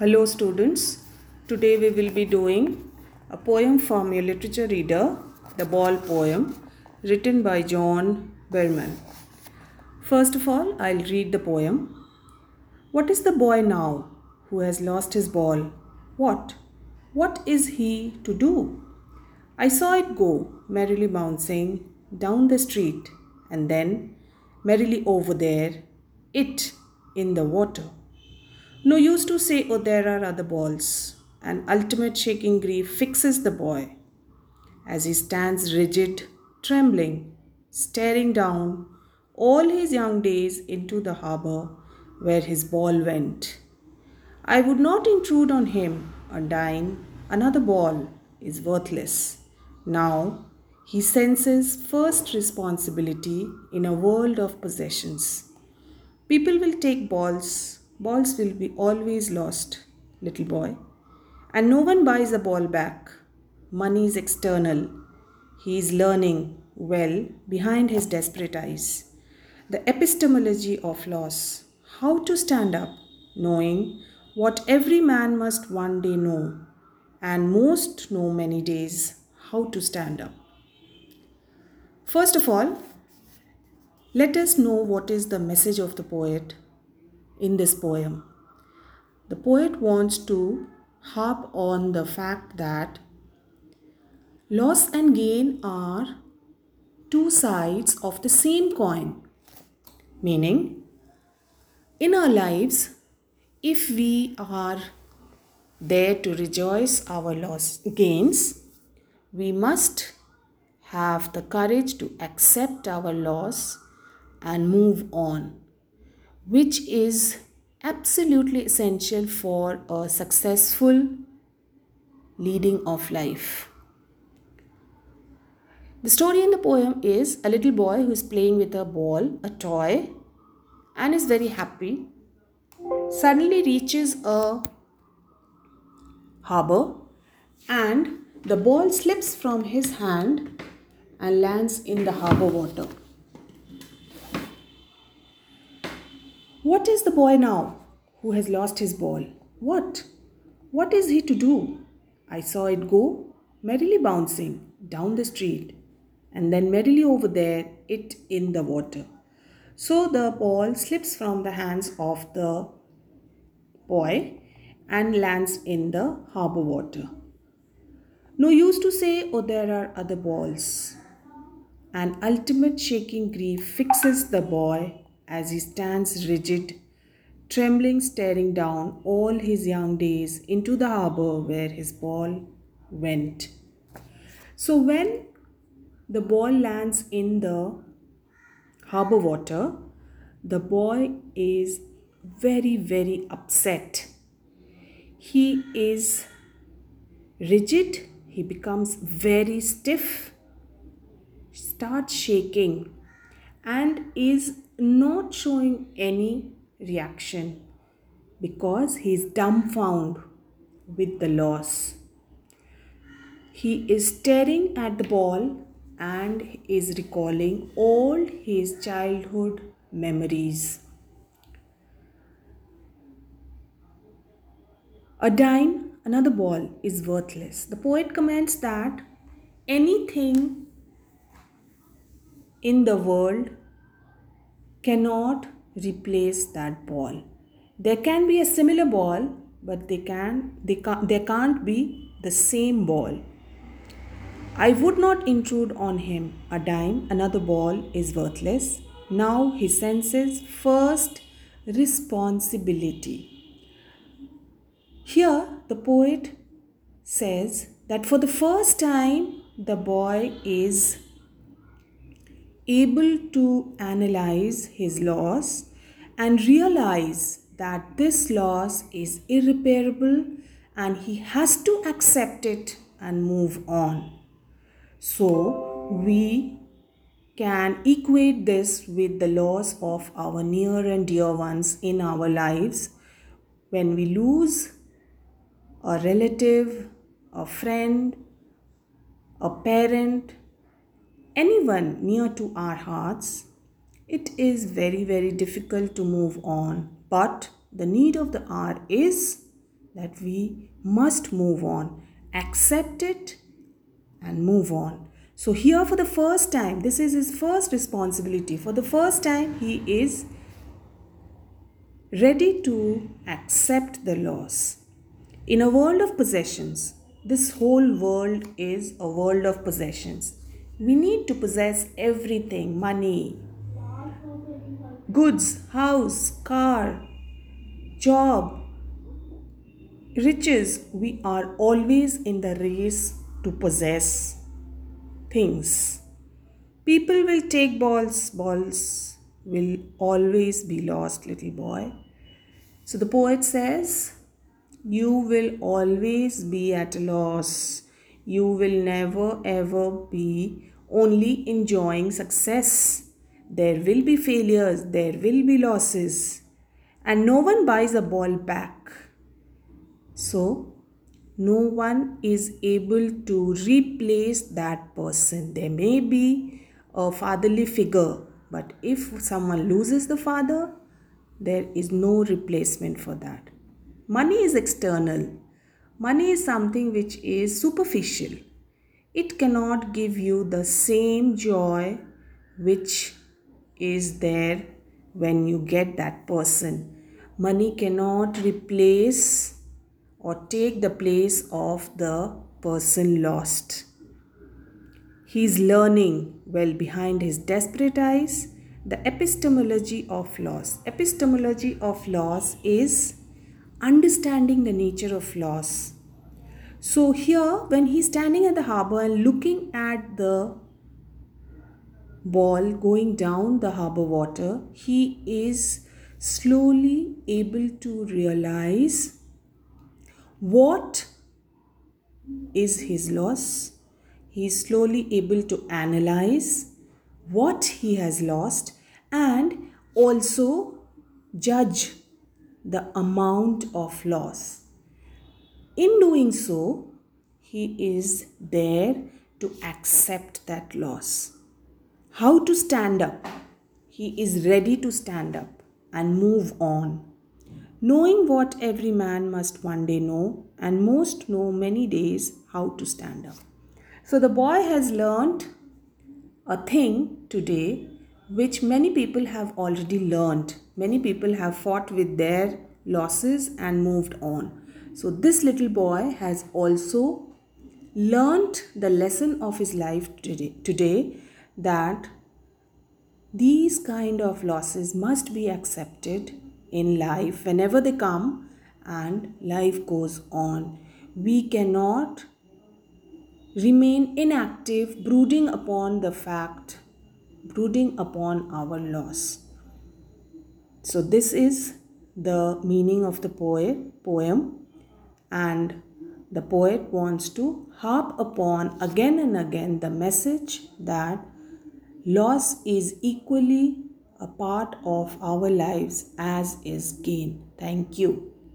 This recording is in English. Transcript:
Hello, students. Today we will be doing a poem from your literature reader, The Ball Poem, written by John Berryman. First of all, I'll read the poem. What is the boy now who has lost his ball? What? What is he to do? I saw it go, merrily bouncing down the street, and then, merrily over there, it in the water. No use to say, oh, there are other balls. An ultimate shaking grief fixes the boy as he stands rigid, trembling, staring down all his young days into the harbor where his ball went. I would not intrude on him, undying, another ball is worthless. Now he senses first responsibility in a world of possessions. People will take balls, balls will be always lost, little boy. And no one buys a ball back. Money is external. He is learning well behind his desperate eyes. The epistemology of loss, how to stand up, knowing what every man must one day know, and most know many days how to stand up. First of all, let us know what is the message of the poet in this poem. The poet wants to harp on the fact that loss and gain are two sides of the same coin. Meaning, in our lives, if we are there to rejoice our loss gains, we must have the courage to accept our loss and move on, which is absolutely essential for a successful leading of life. The story in the poem is a little boy who is playing with a ball, a toy, and is very happy. Suddenly reaches a harbor and the ball slips from his hand and lands in the harbor water. What is the boy now who has lost his ball? What? What is he to do? I saw it go merrily bouncing down the street and then merrily over there, it in the water. So the ball slips from the hands of the boy and lands in the harbor water. No use to say, oh, there are other balls. An ultimate shaking grief fixes the boy as he stands rigid, trembling, staring down all his young days into the harbor where his ball went. So, when the ball lands in the harbor water, the boy is very, very upset. He is rigid, he becomes very stiff starts shaking and is not showing any reaction because he is dumbfounded with the loss. He is staring at the ball and is recalling all his childhood memories. A dime, another ball, is worthless. The poet comments that anything in the world cannot replace that ball. There can be a similar ball, but they can they can't there can't be the same ball. I would not intrude on him. A dime, another ball is worthless. Now he senses first responsibility. Here the poet says that for the first time the boy is able to analyze his loss and realize that this loss is irreparable and he has to accept it and move on. So, we can equate this with the loss of our near and dear ones in our lives when we lose a relative, a friend, a parent, anyone near to our hearts, it is very, very difficult to move on. But the need of the hour is that we must move on, accept it, and move on. So, here for the first time, this is his first responsibility. For the first time, he is ready to accept the loss. In a world of possessions, this whole world is a world of possessions. We need to possess everything money, goods, house, car, job, riches. We are always in the race to possess things. People will take balls, balls will always be lost, little boy. So the poet says, You will always be at a loss. You will never ever be only enjoying success. There will be failures, there will be losses, and no one buys a ball back. So, no one is able to replace that person. There may be a fatherly figure, but if someone loses the father, there is no replacement for that. Money is external. Money is something which is superficial. It cannot give you the same joy which is there when you get that person. Money cannot replace or take the place of the person lost. He is learning well behind his desperate eyes the epistemology of loss. Epistemology of loss is understanding the nature of loss. So, here, when he's standing at the harbor and looking at the ball going down the harbor water, he is slowly able to realize what is his loss. He is slowly able to analyze what he has lost and also judge the amount of loss. In doing so, he is there to accept that loss. How to stand up? He is ready to stand up and move on. Knowing what every man must one day know, and most know many days how to stand up. So the boy has learned a thing today which many people have already learned. Many people have fought with their losses and moved on. So, this little boy has also learned the lesson of his life today, today that these kind of losses must be accepted in life whenever they come and life goes on. We cannot remain inactive, brooding upon the fact, brooding upon our loss. So, this is the meaning of the poet, poem, and the poet wants to harp upon again and again the message that loss is equally a part of our lives as is gain. Thank you.